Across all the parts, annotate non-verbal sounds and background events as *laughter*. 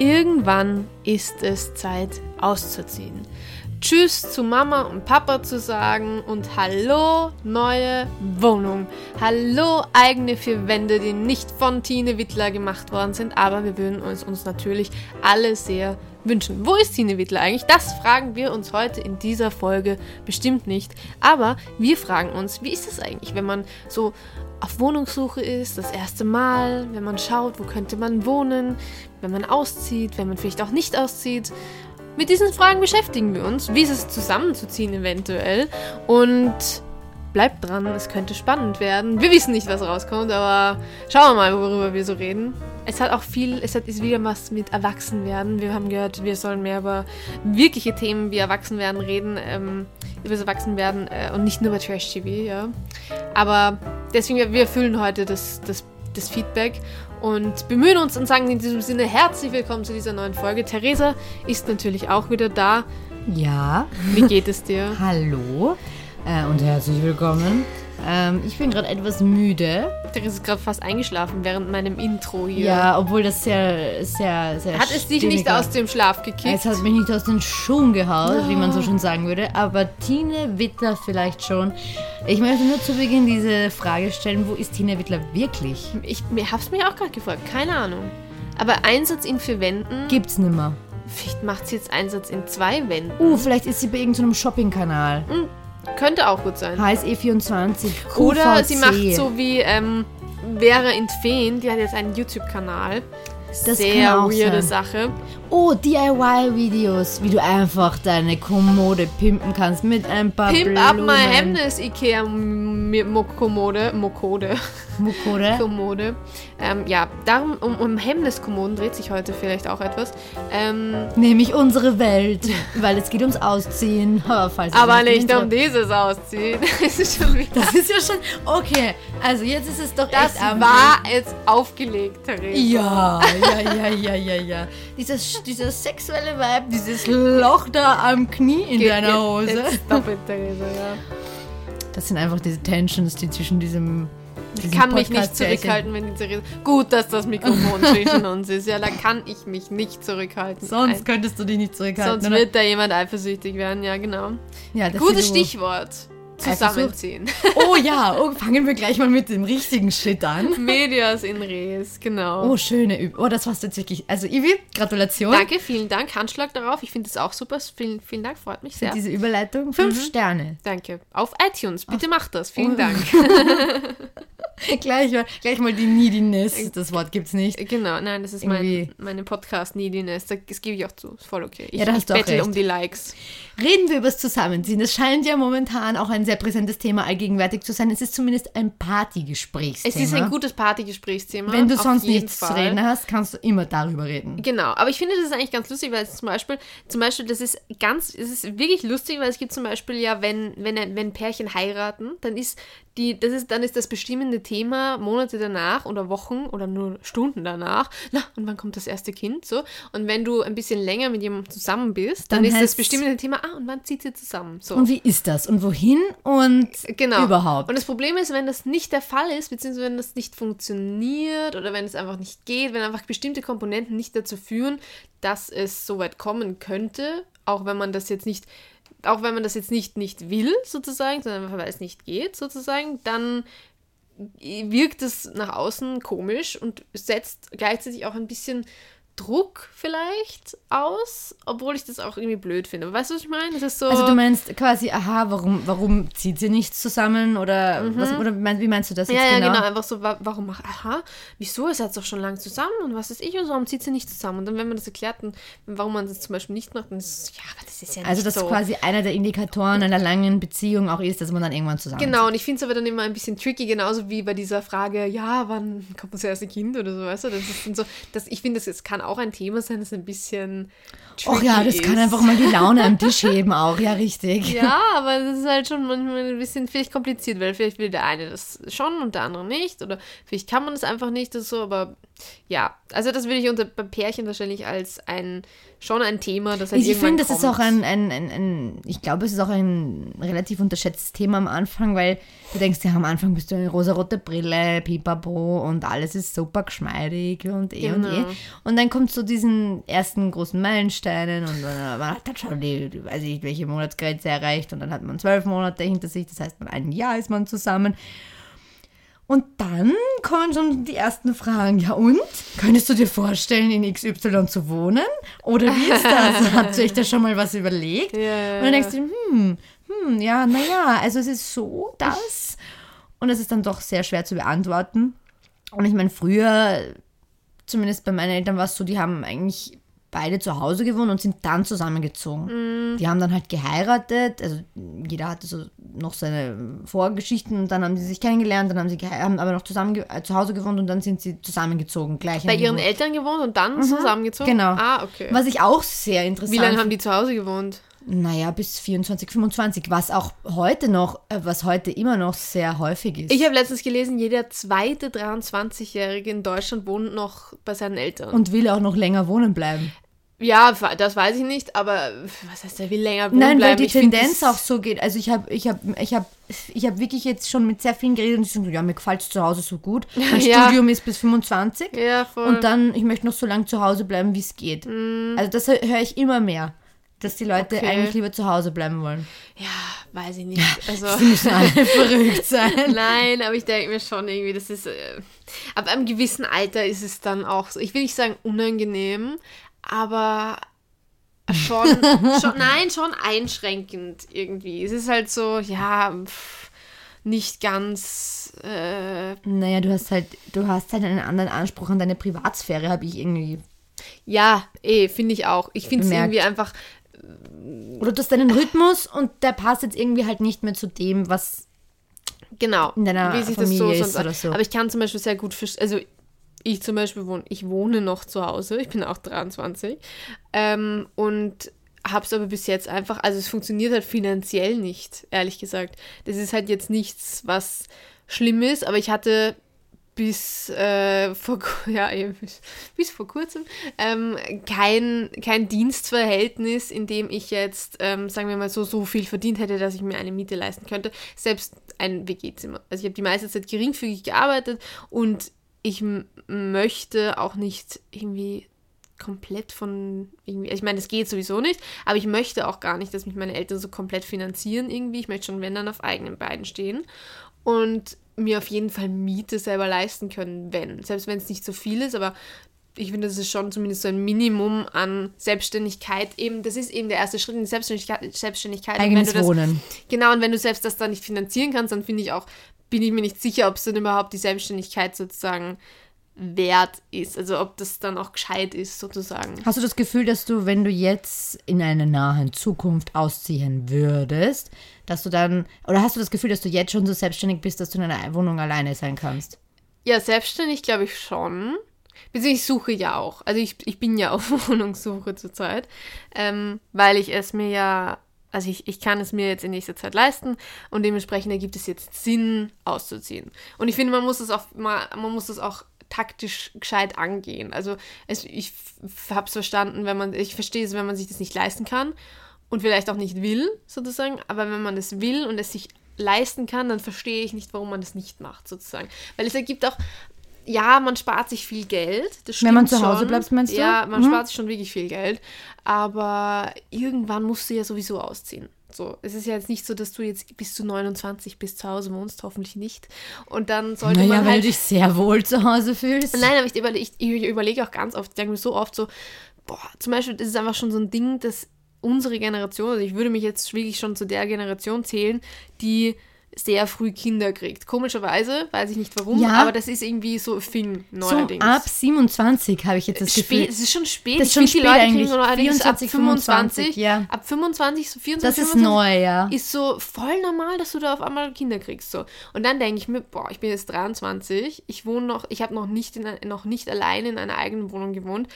Irgendwann ist es Zeit auszuziehen. Tschüss zu Mama und Papa zu sagen und Hallo neue Wohnung. Hallo eigene vier Wände, die nicht von Tine Wittler gemacht worden sind, aber wir würden uns, uns natürlich alle sehr wünschen. Wo ist Tine Wittler eigentlich? Das fragen wir uns heute in dieser Folge bestimmt nicht. Aber wir fragen uns, wie ist es eigentlich, wenn man so auf Wohnungssuche ist, das erste Mal, wenn man schaut, wo könnte man wohnen, wenn man auszieht, wenn man vielleicht auch nicht auszieht. Mit diesen Fragen beschäftigen wir uns. Wie ist es zusammenzuziehen eventuell? Und bleibt dran, es könnte spannend werden. Wir wissen nicht, was rauskommt, aber schauen wir mal, worüber wir so reden. Es hat auch viel, es hat, ist wieder was mit Erwachsenwerden. Wir haben gehört, wir sollen mehr über wirkliche Themen wie Erwachsenwerden reden, ähm, über das Erwachsenwerden äh, und nicht nur über Trash-TV, ja. Aber deswegen, wir fühlen heute das, das, das Feedback und bemühen uns und sagen in diesem Sinne herzlich willkommen zu dieser neuen Folge. Theresa ist natürlich auch wieder da. Ja. Wie geht es dir? *laughs* Hallo äh, und herzlich willkommen. Ähm, ich bin gerade etwas müde. Theresa ist gerade fast eingeschlafen während meinem Intro hier. Ja, obwohl das sehr, sehr, sehr. Hat es dich nicht aus dem Schlaf gekickt? Es hat mich nicht aus den Schuhen gehauen, wie man so schon sagen würde. Aber Tine Wittler vielleicht schon. Ich möchte nur zu Beginn diese Frage stellen: Wo ist Tine Wittler wirklich? Ich hab's mir auch gerade gefragt, keine Ahnung. Aber Einsatz in vier Wänden, Gibt's nimmer. vielleicht macht sie jetzt Einsatz in zwei Wänden. Uh, vielleicht ist sie bei irgendeinem Shopping-Kanal. Könnte auch gut sein. HSE24. Oder QVC. sie macht so wie ähm, Vera in Feen, die hat jetzt einen YouTube-Kanal. Das Sehr weirde sein. Sache. Oh, DIY-Videos, wie du einfach deine Kommode pimpen kannst mit ein paar Pimp Blumen. up my Hemnes Ikea M- M- Kommode. Mokode. Mukode. *laughs* Kommode. Ähm, ja, darum, um, um Hemnes-Kommoden dreht sich heute vielleicht auch etwas. Ähm, Nämlich unsere Welt, weil es geht ums Ausziehen. Falls aber nicht um dieses Ausziehen. *laughs* Es ist schon wieder. Das ist ja schon... Okay, also jetzt ist es doch Das echt am- war jetzt aufgelegt, Theresa. Ja, ja, ja, ja, ja, ja. Dieses, dieser sexuelle Vibe, dieses Loch da am Knie in Ge- deiner Hose. Stop it, Theresa, ja. Das sind einfach diese Tensions, die zwischen diesem... Ich kann mich nicht zurückhalten, wenn die Theresa. Gut, dass das Mikrofon *laughs* zwischen uns ist. Ja, da kann ich mich nicht zurückhalten. Sonst könntest du dich nicht zurückhalten. sonst oder? wird da jemand eifersüchtig werden, ja, genau. ja, Gutes ist Zusammenziehen. Oh ja, oh, fangen wir gleich mal mit dem richtigen Shit an. Medias in Res, genau. Oh, schöne Übung. Oh, das war's jetzt wirklich. Also, Ivi, Gratulation. Danke, vielen Dank. Handschlag darauf. Ich finde es auch super. Vielen, vielen Dank, freut mich für sehr. diese Überleitung. Fünf Sterne. Danke. Auf iTunes, bitte macht das. Vielen Oh. Dank. *laughs* gleich, mal, gleich mal die Neediness. Das Wort gibt's nicht. Genau, nein, das ist mein, meine Podcast-Neediness. Das, das gebe ich auch zu. Ist voll okay. Ich, Ja, ich bettel um die Likes. Reden wir über das Zusammenziehen. Das scheint ja momentan auch ein sehr präsentes Thema allgegenwärtig zu sein. Es ist zumindest ein Partygesprächsthema. Es ist ein gutes Partygesprächsthema. Wenn du sonst nichts zu Fall. reden hast, kannst du immer darüber reden. Genau, aber ich finde das ist eigentlich ganz lustig, weil es zum Beispiel, zum Beispiel, das ist ganz, es ist wirklich lustig, weil es gibt zum Beispiel ja, wenn, wenn, ein- wenn Pärchen heiraten, dann ist die, das ist, dann ist das bestimmende Thema Monate danach oder Wochen oder nur Stunden danach, na, und wann kommt das erste Kind, so. Und wenn du ein bisschen länger mit jemandem zusammen bist, dann, Dann ist das bestimmende Thema, ah, und wann zieht ihr zusammen, so. Und wie ist das? Und wohin? Und Genau. überhaupt. Und das Problem ist, wenn das nicht der Fall ist, beziehungsweise wenn das nicht funktioniert oder wenn es einfach nicht geht, wenn einfach bestimmte Komponenten nicht dazu führen, dass es so weit kommen könnte, auch wenn man das jetzt nicht, auch wenn man das jetzt nicht, nicht will, sozusagen, sondern einfach weil es nicht geht, sozusagen, dann wirkt es nach außen komisch und setzt gleichzeitig auch ein bisschen Druck vielleicht aus, obwohl ich das auch irgendwie blöd finde. Weißt du, was ich meine? Das ist so. Also du meinst quasi, aha, warum, warum zieht sie nichts zusammen? Oder, was, oder wie mein- wie meinst du das jetzt Mhm. Ja, ja, genau? genau. Einfach so, wa warum mach, aha, wieso, ihr seid doch schon lange zusammen und was ist ich und so, warum zieht sie nicht zusammen? Und dann, wenn man das erklärt, dann, warum man das zum Beispiel nicht macht, dann ist es, ja, aber das ist ja Also dass so. quasi einer der Indikatoren einer langen Beziehung auch ist, dass man dann irgendwann zusammen Genau, und ich finde es aber dann immer ein bisschen tricky, genauso wie bei dieser Frage, ja, wann kommt das erste Kind oder so, weißt du? Das ist dann so, das, ich finde, das jetzt kann auch ein Thema sein, das ein bisschen Ach ja, das ist. kann einfach mal die Laune am Tisch *laughs* heben auch, ja richtig. Ja, aber das ist halt schon manchmal ein bisschen vielleicht kompliziert, weil vielleicht will der eine das schon und der andere nicht. Oder vielleicht kann man das einfach nicht oder so, aber ja, also das würde ich unter Pärchen wahrscheinlich als ein schon ein Thema, das halt Ich finde, das ist auch ein, ein, ein, ein, ich glaube, es ist auch ein relativ unterschätztes Thema am Anfang, weil du denkst, ja, am Anfang bist du eine rosarote Brille, pipapo und alles ist super geschmeidig und eh und eh. Genau. Und dann kommt zu diesen ersten großen Meilensteinen und dann man hat dann schon die, die, weiß ich, welche Monatsgrenze erreicht und dann hat man zwölf Monate hinter sich, das heißt, man ein Jahr ist man zusammen. Und dann kommen schon die ersten Fragen. Ja, und? Könntest du dir vorstellen, in XY zu wohnen? Oder wie ist das? *laughs* Habt ihr euch da schon mal was überlegt? Ja. Und dann denkst du, hm, hm, ja, naja, also es ist so, das. Und es ist dann doch sehr schwer zu beantworten. Und ich meine, früher, zumindest bei meinen Eltern war es so, die haben eigentlich beide zu Hause gewohnt und sind dann zusammengezogen. Die haben dann halt geheiratet, also jeder hatte so noch seine Vorgeschichten und dann haben sie sich kennengelernt, dann haben sie haben aber noch zusammen äh, zu Hause gewohnt und dann sind sie zusammengezogen. Gleich Bei ihren Wohnung. Eltern gewohnt und dann zusammengezogen? Genau. Ah, okay. Was ich auch sehr interessant Wie lange haben die zu Hause gewohnt? Naja, bis 24, 25, was auch heute noch, äh, was heute immer noch sehr häufig ist. Ich habe letztens gelesen, jeder zweite 23-Jährige in Deutschland wohnt noch bei seinen Eltern. und will auch noch länger wohnen bleiben. Ja, das weiß ich nicht, aber was heißt, er will länger wohnen Nein, bleiben? weil die Ich Tendenz auch so geht. Also ich habe ich hab, ich hab, ich hab wirklich jetzt schon mit sehr vielen geredet und die sagen, so, ja, mir gefällt es zu Hause so gut. *laughs* Mein Ja. Studium ist bis 25 Ja, voll. und dann, ich möchte noch so lange zu Hause bleiben, wie es geht. Also das hö- höre ich immer mehr, dass die Leute Okay. eigentlich lieber zu Hause bleiben wollen. ja, weiß ich nicht. Also, *laughs* Sie müssen alle *laughs* verrückt sein. Nein, aber ich denke mir schon irgendwie, das ist. Äh, ab einem gewissen Alter ist es dann auch so. Ich will nicht sagen unangenehm, aber schon, *laughs* schon nein, schon einschränkend irgendwie. Es ist halt so, ja, pff, nicht ganz. Äh, Naja, du hast halt, du hast halt einen anderen Anspruch an deine Privatsphäre, habe ich irgendwie. ja, eh, finde ich auch. Ich finde es irgendwie einfach. Oder du hast deinen Rhythmus und der passt jetzt irgendwie halt nicht mehr zu dem, was Genau, in deiner wie sich Familie ist sonst- oder so. Aber ich kann zum Beispiel sehr gut verstehen, also ich zum Beispiel wohne, ich wohne noch zu Hause, ich bin auch 23 ähm, und habe es aber bis jetzt einfach, also es funktioniert halt finanziell nicht, ehrlich gesagt. Das ist halt jetzt nichts, was schlimm ist, aber ich hatte bis äh, vor *laughs* ja bis, bis vor kurzem ähm, kein, kein Dienstverhältnis, in dem ich jetzt, ähm, sagen wir mal so, so viel verdient hätte, dass ich mir eine Miete leisten könnte. Selbst ein WG-Zimmer. Also ich habe die meiste Zeit geringfügig gearbeitet und ich möchte auch nicht irgendwie komplett von irgendwie, ich meine, das geht sowieso nicht, aber ich möchte auch gar nicht, dass mich meine Eltern so komplett finanzieren irgendwie. Ich möchte schon, wenn dann, auf eigenen Beinen stehen und mir auf jeden Fall Miete selber leisten können, wenn. Selbst wenn es nicht so viel ist, aber ich finde, das ist schon zumindest so ein Minimum an Selbstständigkeit. Eben, das ist eben der erste Schritt in die Selbstständigkeit. Selbstständigkeit. Und eigenes wenn du das, Wohnen. Genau, und wenn du selbst das dann nicht finanzieren kannst, dann finde ich auch, bin ich mir nicht sicher, ob es dann überhaupt die Selbstständigkeit sozusagen wert ist. Also ob das dann auch gescheit ist, sozusagen. Hast du das Gefühl, dass du, wenn du jetzt in einer nahen Zukunft ausziehen würdest, dass du dann, oder hast du das Gefühl, dass du jetzt schon so selbstständig bist, dass du in einer Wohnung alleine sein kannst? Ja, selbstständig glaube ich schon. Beziehungsweise ich suche ja auch. Also ich, ich bin ja auf *laughs* Wohnungssuche zurzeit, ähm, weil ich es mir ja, also ich, ich kann es mir jetzt in nächster Zeit leisten und dementsprechend ergibt es jetzt Sinn, auszuziehen. Und ich finde, man muss es auch mal, man muss es auch taktisch gescheit angehen. Also es, ich habe es verstanden, wenn man, ich verstehe es, wenn man sich das nicht leisten kann und vielleicht auch nicht will, sozusagen, aber wenn man das will und es sich leisten kann, dann verstehe ich nicht, warum man das nicht macht, sozusagen. Weil es ergibt auch, ja, man spart sich viel Geld. Das Wenn man zu Hause schon. bleibt, meinst du? Ja, man Mhm. spart sich schon wirklich viel Geld. Aber irgendwann musst du ja sowieso ausziehen. So, es ist ja jetzt nicht so, dass du jetzt bis zu 29 bis zu Hause wohnst, hoffentlich nicht. Und dann sollte Naja, man weil halt du dich sehr wohl zu Hause fühlst. Nein, aber ich, überle ich, ich überlege auch ganz oft, ich denke mir so oft so, boah, zum Beispiel, das ist einfach schon so ein Ding, dass unsere Generation, also ich würde mich jetzt wirklich schon zu der Generation zählen, die sehr früh Kinder kriegt. Komischerweise, weiß ich nicht warum, Ja. aber das ist irgendwie so ein Thing so neuerdings. ab 27 habe ich jetzt das Gefühl. Spät, es ist schon spät. Das ist schon finde, die spät Leute eigentlich. kriegen allerdings ab 24, 25, ja. ab 25, so 24, Das ist 25, neu, ja. ist so voll normal, dass du da auf einmal Kinder kriegst. So. Und dann denke ich mir, boah, ich bin jetzt 23, ich wohne noch, ich habe noch nicht, in, noch nicht alleine in einer eigenen Wohnung gewohnt.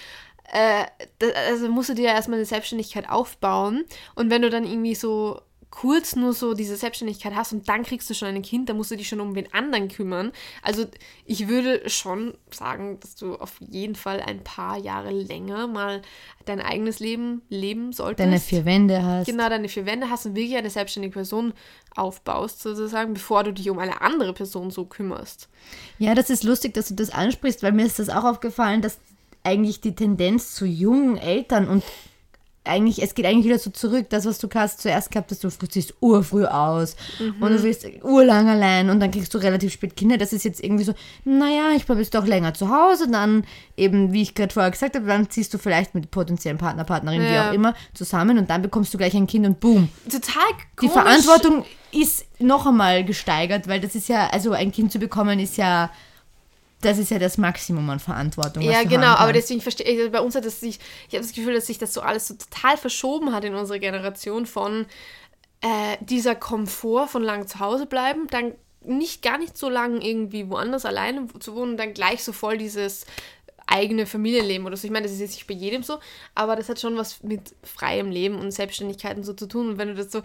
Äh, da, also musst du dir ja erstmal eine Selbstständigkeit aufbauen. Und wenn du dann irgendwie so kurz nur so diese Selbstständigkeit hast und dann kriegst du schon ein Kind, dann musst du dich schon um wen anderen kümmern. Also ich würde schon sagen, dass du auf jeden Fall ein paar Jahre länger mal dein eigenes Leben leben solltest Deine vier Wände hast. genau deine vier Wände hast und wirklich eine selbstständige Person aufbaust, sozusagen, bevor du dich um eine andere Person so kümmerst. Ja, das ist lustig, dass du das ansprichst, weil mir ist das auch aufgefallen, dass eigentlich die Tendenz zu jungen Eltern und eigentlich, es geht eigentlich wieder so zurück, das, was du hast zuerst gehabt hast, du ziehst urfrüh aus Mhm. und du wirst urlang allein und dann kriegst du relativ spät Kinder. Das ist jetzt irgendwie so, naja, ich bleibe jetzt doch länger zu Hause, dann eben, wie ich gerade vorher gesagt habe, dann ziehst du vielleicht mit potenziellen Partner, Partnerin, wie Ja. auch immer, zusammen und dann bekommst du gleich ein Kind und boom. Total Die komisch. Verantwortung ist noch einmal gesteigert, weil das ist ja, also ein Kind zu bekommen ist ja, das ist ja das Maximum an Verantwortung. Ja, genau, aber deswegen verstehe ich, bei uns hat es sich, ich habe das Gefühl, dass sich das so alles so total verschoben hat in unserer Generation von äh, dieser Komfort von lang zu Hause bleiben, dann nicht gar nicht so lange irgendwie woanders alleine zu wohnen, dann gleich so voll dieses eigene Familienleben oder so. Ich meine, das ist jetzt nicht bei jedem so, aber das hat schon was mit freiem Leben und Selbstständigkeit und so zu tun. Und wenn du das so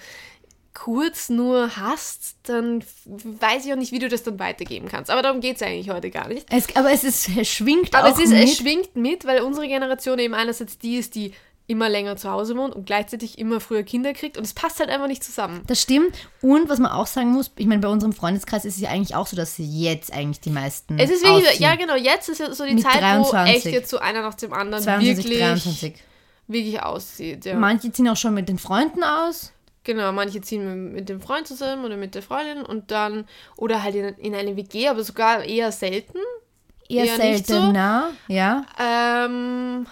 kurz nur hast, dann weiß ich auch nicht, wie du das dann weitergeben kannst. Aber darum geht es eigentlich heute gar nicht. Es, aber es, ist, es schwingt Aber auch es, ist, mit. es schwingt mit, weil unsere Generation eben einerseits die ist, die immer länger zu Hause wohnt und gleichzeitig immer früher Kinder kriegt und es passt halt einfach nicht zusammen. Das stimmt. Und was man auch sagen muss, ich meine, bei unserem Freundeskreis ist es ja eigentlich auch so, dass jetzt eigentlich die meisten. Es ist wirklich, ausziehen. ja genau, jetzt ist ja so die Mit Zeit, wo 23. echt jetzt so einer nach dem anderen 22, wirklich, 23. wirklich aussieht. Ja. Manche ziehen auch schon mit den Freunden aus. Genau, manche ziehen mit, dem Freund zusammen oder mit der Freundin und dann, oder halt in, in eine WG, aber sogar eher selten. Eher, Eher nicht so. seltener, ja. Ähm,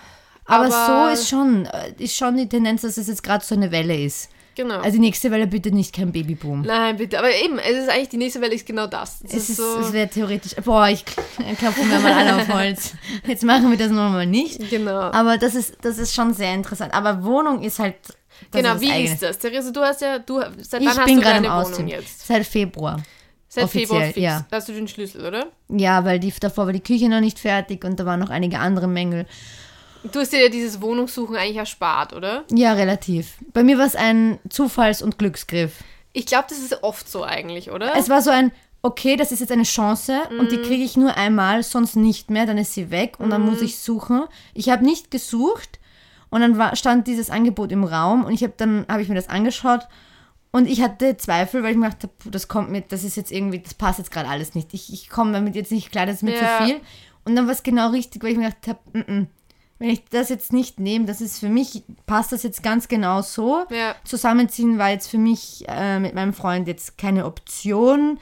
Aber, so ist schon, äh, ist schon die Tendenz, dass es jetzt gerade so eine Welle ist. Genau. Also die nächste Welle bitte nicht kein Babyboom. Nein, bitte. Aber eben, es ist eigentlich, die nächste Welle ist genau das. Es, Es, ist ist, so. es wäre theoretisch. Boah, ich klopfe mir mal alle auf Holz. Jetzt machen wir das nochmal nicht. genau. Aber das ist, das ist schon sehr interessant. Aber Wohnung ist halt. Das genau, ist wie eigene. ist das? Therese, du hast ja, du, seit Ich wann hast du deine Wohnung Ausziehen. jetzt? Seit Februar. Seit offiziell, Februar fix. ja. Da hast du den Schlüssel, oder? Ja, weil die, davor war die Küche noch nicht fertig und da waren noch einige andere Mängel. Du hast dir ja dieses Wohnungssuchen eigentlich erspart, oder? Ja, relativ. Bei mir war es ein Zufalls- und Glücksgriff. Ich glaube, das ist oft so eigentlich, oder? Es war so ein, okay, das ist jetzt eine Chance und Mhm. die kriege ich nur einmal, sonst nicht mehr, dann ist sie weg und dann Mhm. muss ich suchen. Ich habe nicht gesucht und dann war, stand dieses Angebot im Raum und ich habe dann habe ich mir das angeschaut und ich hatte Zweifel, weil ich mir dachte, das kommt mit, das ist jetzt irgendwie, das passt jetzt gerade alles nicht. Ich, ich komme damit jetzt nicht klar, das ist mir Ja. zu viel. Und dann war es genau richtig, weil ich mir gedacht habe, mm -mm, wenn ich das jetzt nicht nehme, das ist für mich, passt das jetzt ganz genau so. Ja. Zusammenziehen war jetzt für mich äh, mit meinem Freund jetzt keine Option.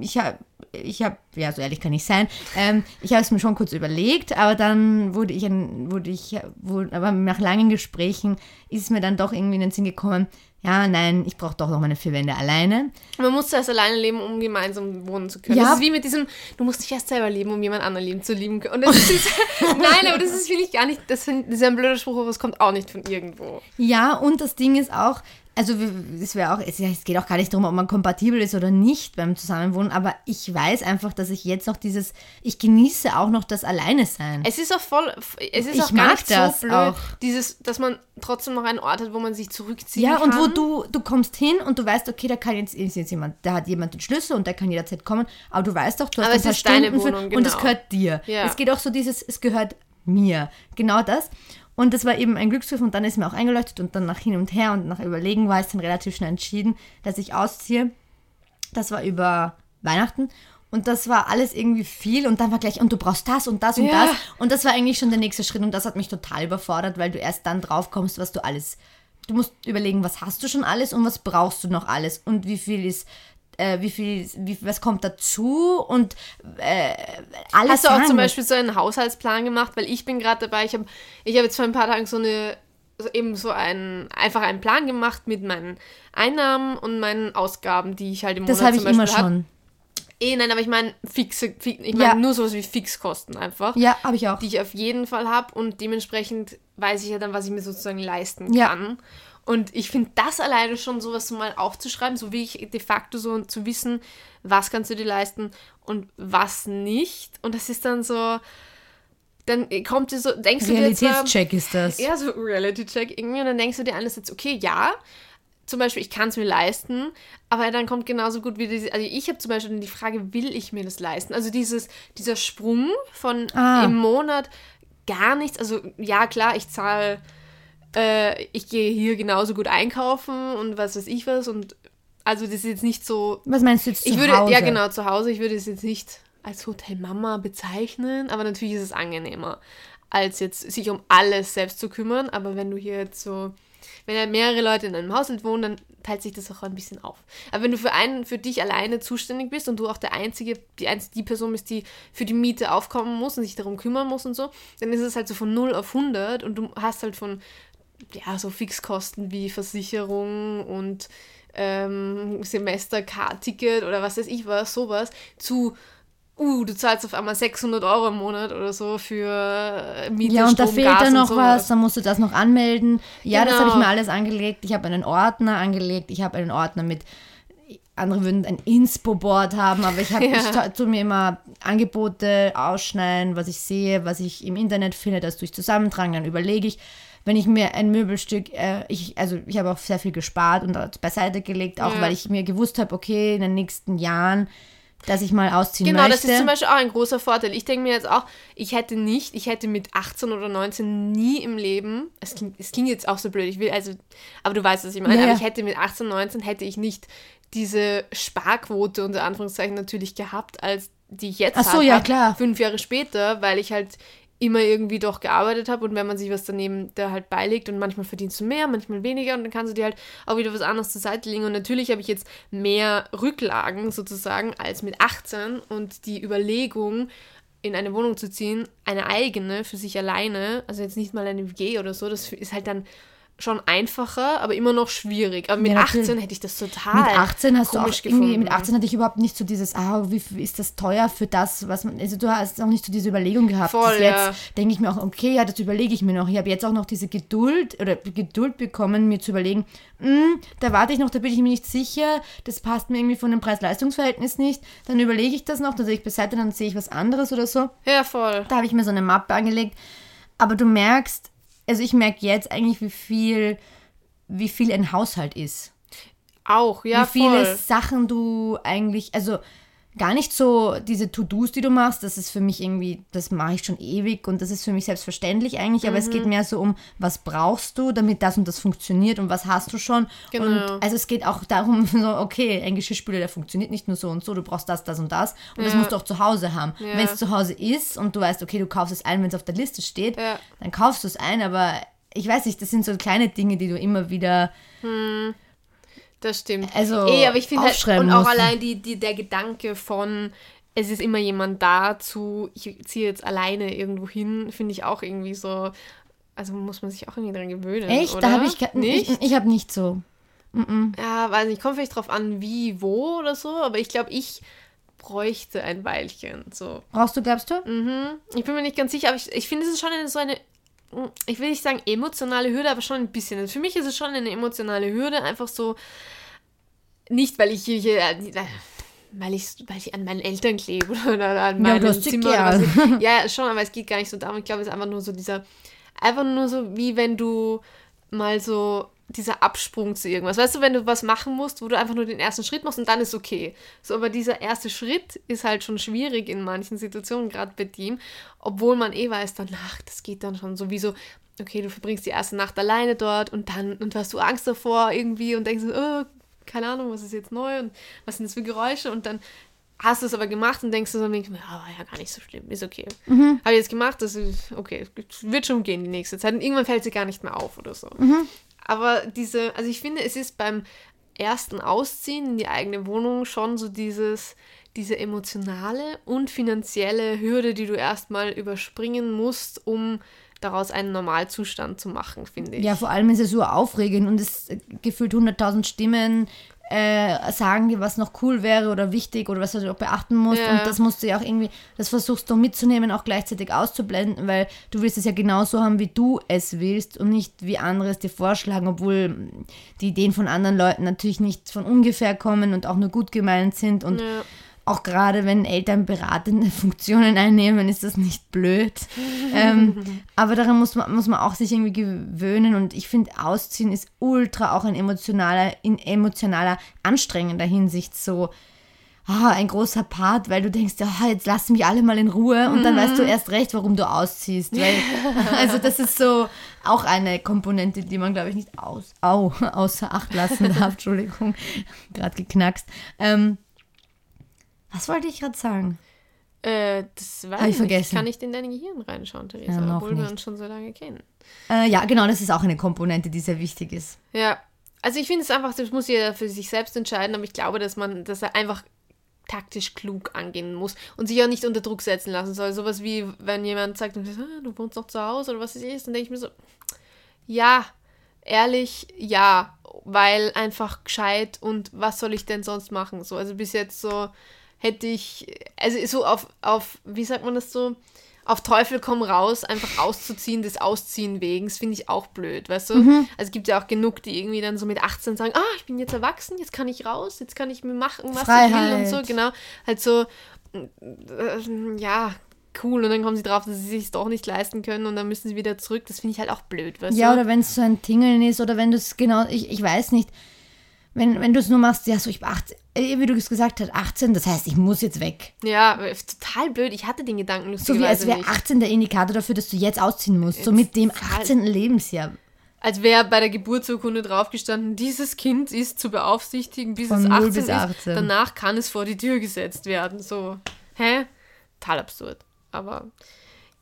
Ich habe, ich habe, ja, so ehrlich kann ich sein. Ähm, ich habe es mir schon kurz überlegt, aber dann wurde ich, wurde ich, wurde, aber nach langen Gesprächen ist es mir dann doch irgendwie in den Sinn gekommen, ja, nein, ich brauche doch noch meine vier Wände alleine. Man muss zuerst alleine leben, um gemeinsam wohnen zu können. Ja. Das ist wie mit diesem, du musst dich erst selber lieben, um jemand anderen lieben zu lieben. Und das ist, *laughs* *laughs* nein, aber das ist, finde ich, gar nicht, das, find, das ist ein blöder Spruch, aber es kommt auch nicht von irgendwo. Ja, und das Ding ist auch, also es wäre auch, es, ja, geht auch gar nicht darum, ob man kompatibel ist oder nicht beim Zusammenwohnen, aber ich weiß einfach, dass ich jetzt noch dieses, ich genieße auch noch das Alleine sein. Es ist auch voll, es ist Ich auch gar mag nicht das so blöd, auch. dieses, dass man trotzdem noch einen Ort hat, wo man sich zurückziehen Ja, kann. und wo du, du kommst hin und du weißt, okay, da kann jetzt, jetzt jemand, da hat jemand den Schlüssel und der kann jederzeit kommen, aber du weißt doch, du hast Aber ein es paar Stunden für, Wohnung, und es genau. gehört dir. Ja. Es geht auch so dieses, es gehört mir. Genau das. Und das war eben ein Glücksgriff und dann ist mir auch eingeleuchtet und dann nach hin und her und nach Überlegen war es dann relativ schnell entschieden, dass ich ausziehe. Das war über Weihnachten. Und das war alles irgendwie viel und dann war gleich, und du brauchst das und das und Ja. das. Und das war eigentlich schon der nächste Schritt und das hat mich total überfordert, weil du erst dann drauf kommst, was du alles. Du musst überlegen, was hast du schon alles und was brauchst du noch alles und wie viel ist, äh, wie viel, wie, was kommt dazu und äh, alles. Hast du auch zum. Beispiel so einen Haushaltsplan gemacht? Weil ich bin gerade dabei, ich habe ich hab jetzt vor ein paar Tagen so eine, eben so einen, einfach einen Plan gemacht mit meinen Einnahmen und meinen Ausgaben, die ich halt im Das Monat habe ich zum immer Beispiel hab. schon. Eh, nein, aber ich meine fixe, fi ich meine Ja. nur sowas wie Fixkosten einfach. Ja, habe ich auch. die ich auf jeden Fall habe und dementsprechend weiß ich ja dann, was ich mir sozusagen leisten Ja. kann. Und ich finde das alleine schon sowas mal aufzuschreiben, so wie ich de facto so zu wissen, was kannst du dir leisten und was nicht. Und das ist dann so, dann kommt dir so, denkst du dir zwar, Realitätscheck ist das. ja, so Reality-Check irgendwie und dann denkst du dir einerseits, okay, ja, zum Beispiel, ich kann es mir leisten, aber dann kommt genauso gut wie diese, also ich habe zum Beispiel dann die Frage, will ich mir das leisten? Also dieses, dieser Sprung von Ah. im Monat gar nichts, also ja, klar, ich zahle, äh, ich gehe hier genauso gut einkaufen und was weiß ich was und also das ist jetzt nicht so, Was meinst du jetzt ich zu würde, Hause? ja genau, zu Hause, ich würde es jetzt nicht als Hotelmama bezeichnen, aber natürlich ist es angenehmer. als jetzt sich um alles selbst zu kümmern. Aber wenn du hier jetzt so, wenn ja mehrere Leute in einem Haushalt wohnen, dann teilt sich das auch ein bisschen auf. Aber wenn du für einen, für dich alleine zuständig bist und du auch der einzige, die, die Person bist, die für die Miete aufkommen muss und sich darum kümmern muss und so, dann ist es halt so von 0 auf 100 und du hast halt von, ja, so Fixkosten wie Versicherung und ähm, Semester-Car-Ticket oder was weiß ich was, sowas, zu uh, du zahlst auf einmal 600 Euro im Monat oder so für Miete, Ja, und da Strom, fehlt Gas dann noch was, dann musst du das noch anmelden. Ja, das habe ich Genau. mir alles angelegt. Ich habe einen Ordner angelegt. Ich habe einen Ordner mit, andere würden ein Inspo-Board haben, aber ich habe *laughs* Ja. ich tu- tu mir immer Angebote ausschneiden, was ich sehe, was ich im Internet finde, das durch zusammentragen, dann überlege ich, wenn ich mir ein Möbelstück, äh, ich, also ich habe auch sehr viel gespart und beiseite gelegt, auch Ja. weil ich mir gewusst habe, okay, in den nächsten Jahren, dass ich mal ausziehen Genau, möchte. das ist zum Beispiel auch ein großer Vorteil. Ich denke mir jetzt auch, ich hätte nicht, ich hätte mit 18 oder 19 nie im Leben, es klingt, es klingt jetzt auch so blöd, ich will, also, aber du weißt, was ich meine, Ja, aber ich hätte mit 18, 19 hätte ich nicht diese Sparquote unter Anführungszeichen natürlich gehabt, als die ich jetzt Ach so, habe, ja, halt klar. fünf Jahre später, weil ich halt immer irgendwie doch gearbeitet habe und wenn man sich was daneben da halt beilegt und manchmal verdienst du mehr, manchmal weniger und dann kannst du dir halt auch wieder was anderes zur Seite legen. Und natürlich habe ich jetzt mehr Rücklagen sozusagen als mit 18 und die Überlegung in eine Wohnung zu ziehen, eine eigene für sich alleine, also jetzt nicht mal eine WG oder so, das ist halt dann schon einfacher, aber immer noch schwierig. Aber mit Ja, natürlich. 18 hätte ich das total Mit 18 hast du auch gefunden. mit 18 hatte ich überhaupt nicht so dieses, ah, wie ist das teuer für das, was man, also du hast auch nicht so diese Überlegung gehabt. Voll, jetzt ja. denke ich mir auch, okay, ja, das überlege ich mir noch. Ich habe jetzt auch noch diese Geduld oder Geduld bekommen, mir zu überlegen, "Hm, da warte ich noch, da bin ich mir nicht sicher, das passt mir irgendwie von dem Preis-Leistungs-Verhältnis nicht. Dann überlege ich das noch, dann sehe ich beiseite, dann sehe ich was anderes oder so. Ja, voll. Da habe ich mir so eine Mappe angelegt. Aber du merkst, also ich merke jetzt eigentlich, wie viel, wie viel ein Haushalt ist Auch, ja, wie viele voll. Sachen du eigentlich, also gar nicht so diese To-Dos, die du machst, das ist für mich irgendwie, das mache ich schon ewig und das ist für mich selbstverständlich eigentlich, aber es Mhm. geht mehr so um, was brauchst du, damit das und das funktioniert und was hast du schon. Genau. Und also es geht auch darum, *laughs* so, okay, ein Geschirrspüler, der funktioniert nicht nur so und so, du brauchst das, das und das und das Ja. musst du auch zu Hause haben. Ja. Wenn es zu Hause ist und du weißt, okay, du kaufst es ein, wenn es auf der Liste steht, Ja. dann kaufst du es ein, aber ich weiß nicht, das sind so kleine Dinge, die du immer wieder Das stimmt. Also, eh, aber ich finde halt, und auch musst. allein die, die, der Gedanke von, es ist immer jemand da zu, ich ziehe jetzt alleine irgendwo hin, finde ich auch irgendwie so, also muss man sich auch irgendwie dran gewöhnen. Echt? Oder? Da habe ich nicht. Ich, ich habe nicht so. Ja, weiß nicht, kommt vielleicht drauf an, wie, wo oder so, aber ich glaube, ich bräuchte ein Weilchen. So. Brauchst du, glaubst du? Mhm. Ich bin mir nicht ganz sicher, aber ich, ich finde, es ist schon eine, so eine, ich will nicht sagen emotionale Hürde, aber schon ein bisschen. Also für mich ist es schon eine emotionale Hürde, einfach so, nicht weil ich hier, äh, weil ich, weil ich an meinen Eltern klebe *laughs* oder an Ja, meinem sie Zimmer. Was. *laughs* Ja, schon, aber es geht gar nicht so darum. Ich glaube, es ist einfach nur so dieser, einfach nur so, wie wenn du mal so dieser Absprung zu irgendwas. Weißt du, wenn du was machen musst, wo du einfach nur den ersten Schritt machst und dann ist okay. So, aber dieser erste Schritt ist halt schon schwierig in manchen Situationen, gerade bei dem, obwohl man eh weiß, danach, das geht dann schon sowieso. Okay, du verbringst die erste Nacht alleine dort und dann und hast du Angst davor irgendwie und denkst so, oh, keine Ahnung, was ist jetzt neu und was sind das für Geräusche und dann hast du es aber gemacht und denkst du so, ja, war ja gar nicht so schlimm, ist okay. Mhm. Habe ich jetzt gemacht, das ist okay, wird schon gehen die nächste Zeit und irgendwann fällt sie gar nicht mehr auf oder so. Mhm. Aber diese, also ich finde, es ist beim ersten Ausziehen in die eigene Wohnung schon so dieses, diese emotionale und finanzielle Hürde, die du erstmal überspringen musst, um daraus einen Normalzustand zu machen, finde ich. Ja, vor allem ist es so aufregend und es gefühlt 100.000 Stimmen äh, sagen dir, was noch cool wäre oder wichtig oder was du auch beachten musst. Ja. Und das musst du ja auch irgendwie, das versuchst du mitzunehmen, auch gleichzeitig auszublenden, weil du willst es ja genauso haben, wie du es willst und nicht wie andere es dir vorschlagen, obwohl die Ideen von anderen Leuten natürlich nicht von ungefähr kommen und auch nur gut gemeint sind und Ja. Auch gerade wenn Eltern beratende *laughs* Funktionen einnehmen, ist das nicht blöd. ähm, *laughs* aber daran muss man, muss man auch sich irgendwie gewöhnen und ich finde, Ausziehen ist ultra auch ein emotionaler, in emotionaler, anstrengender Hinsicht so. Ah, ein großer Part, weil du denkst, ah, jetzt lass mich alle mal in Ruhe und dann weißt du erst recht, warum du ausziehst. Weil, *laughs* also das ist so auch eine Komponente, die man, glaube ich, nicht aus, au, außer Acht lassen darf. Entschuldigung, gerade geknackst. Ähm, was wollte ich gerade sagen? Äh, das Hab ich ich vergessen. Ich kann nicht in dein Gehirn reinschauen, Theresa, Ja, obwohl wir nicht. uns schon so lange kennen. Äh, ja, genau, das ist auch eine Komponente, die sehr wichtig ist. Ja, also ich finde es einfach, das muss jeder für sich selbst entscheiden, aber ich glaube, dass man, dass er einfach taktisch klug angehen muss und sich auch nicht unter Druck setzen lassen soll. Sowas wie, wenn jemand sagt, ah, du wohnst noch zu Hause oder was ist es, dann denke ich mir so, ja, ehrlich, ja, weil einfach gescheit und was soll ich denn sonst machen? So, also bis jetzt so hätte ich, also so auf, auf, wie sagt man das so, auf Teufel komm raus, einfach auszuziehen des Ausziehen wegen, das finde ich auch blöd, weißt du? Also es gibt ja auch genug, die irgendwie dann so mit 18 sagen, ah, ich bin jetzt erwachsen, jetzt kann ich raus, jetzt kann ich mir machen, was ich will und so, Freiheit. genau. Halt so, äh, ja, cool. Und dann kommen sie drauf, dass sie sich doch nicht leisten können und dann müssen sie wieder zurück. Das finde ich halt auch blöd, weißt Ja, du? oder wenn es so ein Tingeln ist oder wenn du es genau, ich, ich weiß nicht, wenn, wenn du es nur machst, ja, so ich bin 18, äh, wie du es gesagt hast, 18, das heißt, ich muss jetzt weg. Ja, total blöd. Ich hatte den Gedanken So wie als wäre nicht. 18 der Indikator dafür, dass du jetzt ausziehen musst, so mit dem Total. 18. Lebensjahr. Als wäre bei der Geburtsurkunde draufgestanden, dieses Kind ist zu beaufsichtigen, bis Von es 0 18 bis ist. 18. Danach kann es vor die Tür gesetzt werden. So, hä? Total absurd. Aber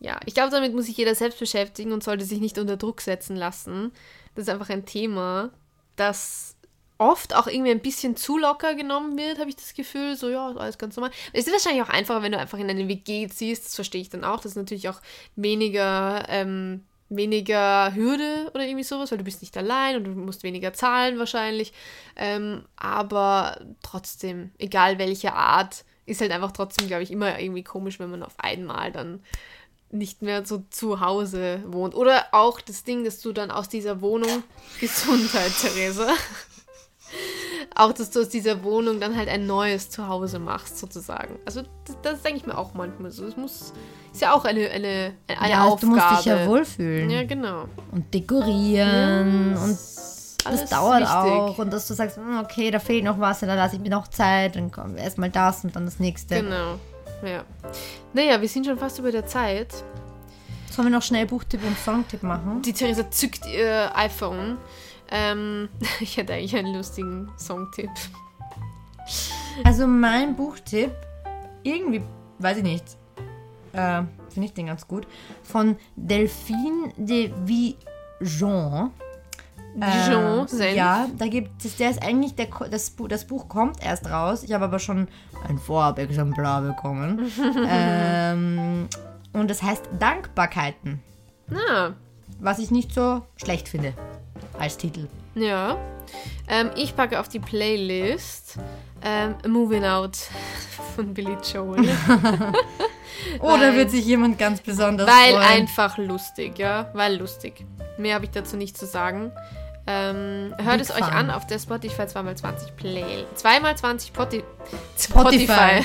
ja, ich glaube, damit muss sich jeder selbst beschäftigen und sollte sich nicht unter Druck setzen lassen. Das ist einfach ein Thema, das oft auch irgendwie ein bisschen zu locker genommen wird, habe ich das Gefühl. So, ja, alles ganz normal. Es ist wahrscheinlich auch einfacher, wenn du einfach in eine WG ziehst. Das verstehe ich dann auch. Das ist natürlich auch weniger, ähm, weniger Hürde oder irgendwie sowas, weil du bist nicht allein und du musst weniger zahlen wahrscheinlich. Ähm, aber trotzdem, egal welche Art, ist halt einfach trotzdem, glaube ich, immer irgendwie komisch, wenn man auf einmal dann nicht mehr so zu Hause wohnt. Oder auch das Ding, dass du dann aus dieser Wohnung, Gesundheit, *laughs* Theresa, auch, dass du aus dieser Wohnung dann halt ein neues Zuhause machst, sozusagen. Also das, das denke ich mir auch manchmal so. Es muss, ist ja auch eine, eine, eine ja, Aufgabe. du musst dich ja wohlfühlen Ja, genau. und dekorieren und das Alles dauert wichtig. auch und dass du sagst, hm, okay, da fehlt noch was, dann lasse ich mir noch Zeit, dann kommt erstmal das und dann das nächste. Genau. Ja. Naja, wir sind schon fast über der Zeit. Sollen wir noch schnell Buchtipp und Songtipp machen? Die Theresa zückt ihr iPhone. Ähm, *laughs* ich hätte eigentlich einen lustigen Songtipp. Also mein Buchtipp, irgendwie, weiß ich nicht, äh, finde ich den ganz gut, von Delphine de Vigeon. Dijon, Äh, Senf. Ja, da gibt es, der ist eigentlich, der, das, das Buch kommt erst raus. Ich habe aber schon ein Vorabexemplar bekommen. *laughs* ähm, und das heißt Dankbarkeiten, Na, was ich nicht so schlecht finde als Titel. ja. Ähm, ich packe auf die Playlist ähm, Moving Out *laughs* von Billy Joel. *laughs* Oder Weil- wird sich jemand ganz besonders Weil freuen? einfach lustig, ja. Weil lustig. Mehr habe ich dazu nicht zu sagen. Ähm, hört Big es euch Fan. an auf der Spotify 2x20 Play. 2x20 Poti Spotify.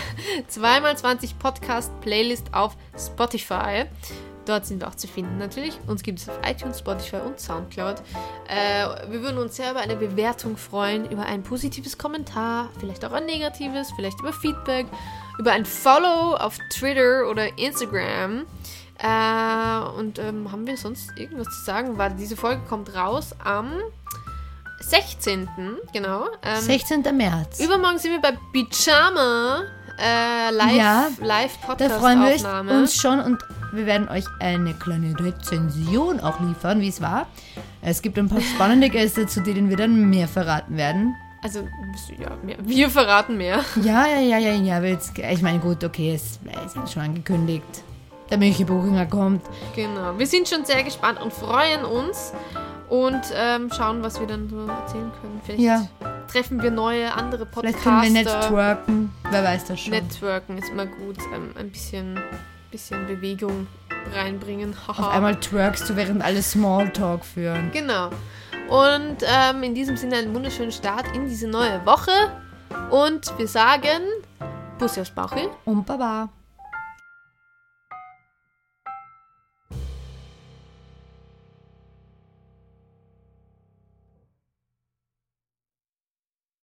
2x20 *laughs* Podcast Playlist auf Spotify. Dort sind wir auch zu finden natürlich. Uns gibt es auf iTunes, Spotify und Soundcloud. Äh, wir würden uns sehr über eine Bewertung freuen, über ein positives Kommentar, vielleicht auch ein negatives, vielleicht über Feedback, über ein Follow auf Twitter oder Instagram. Äh, und ähm, haben wir sonst irgendwas zu sagen? Weil diese Folge kommt raus am 16. Genau. Ähm, 16. März. Übermorgen sind wir bei Pyjama äh, live, Ja, live Da Podcast freuen wir uns schon und wir werden euch eine kleine Rezension auch liefern, wie es war. Es gibt ein paar spannende Gäste, zu denen wir dann mehr verraten werden. Also, ja, mehr. wir verraten mehr. Ja, ja, ja, ja, ja. jetzt- Ich meine, gut, okay, es ist schon angekündigt. Der Michi Buchinger kommt. Genau. Wir sind schon sehr gespannt und freuen uns und ähm, schauen, was wir dann so erzählen können. Vielleicht Ja. treffen wir neue, andere Vielleicht Podcaster. können wir networken. Wer weiß das schon. Networken ist immer gut. Ähm, ein bisschen, bisschen Bewegung reinbringen. *laughs* Auf einmal twerkst du, während alle Smalltalk führen. Genau. Und ähm, in diesem Sinne einen wunderschönen Start in diese neue Woche. Und wir sagen Bussi aufs Bauchi. Und Baba.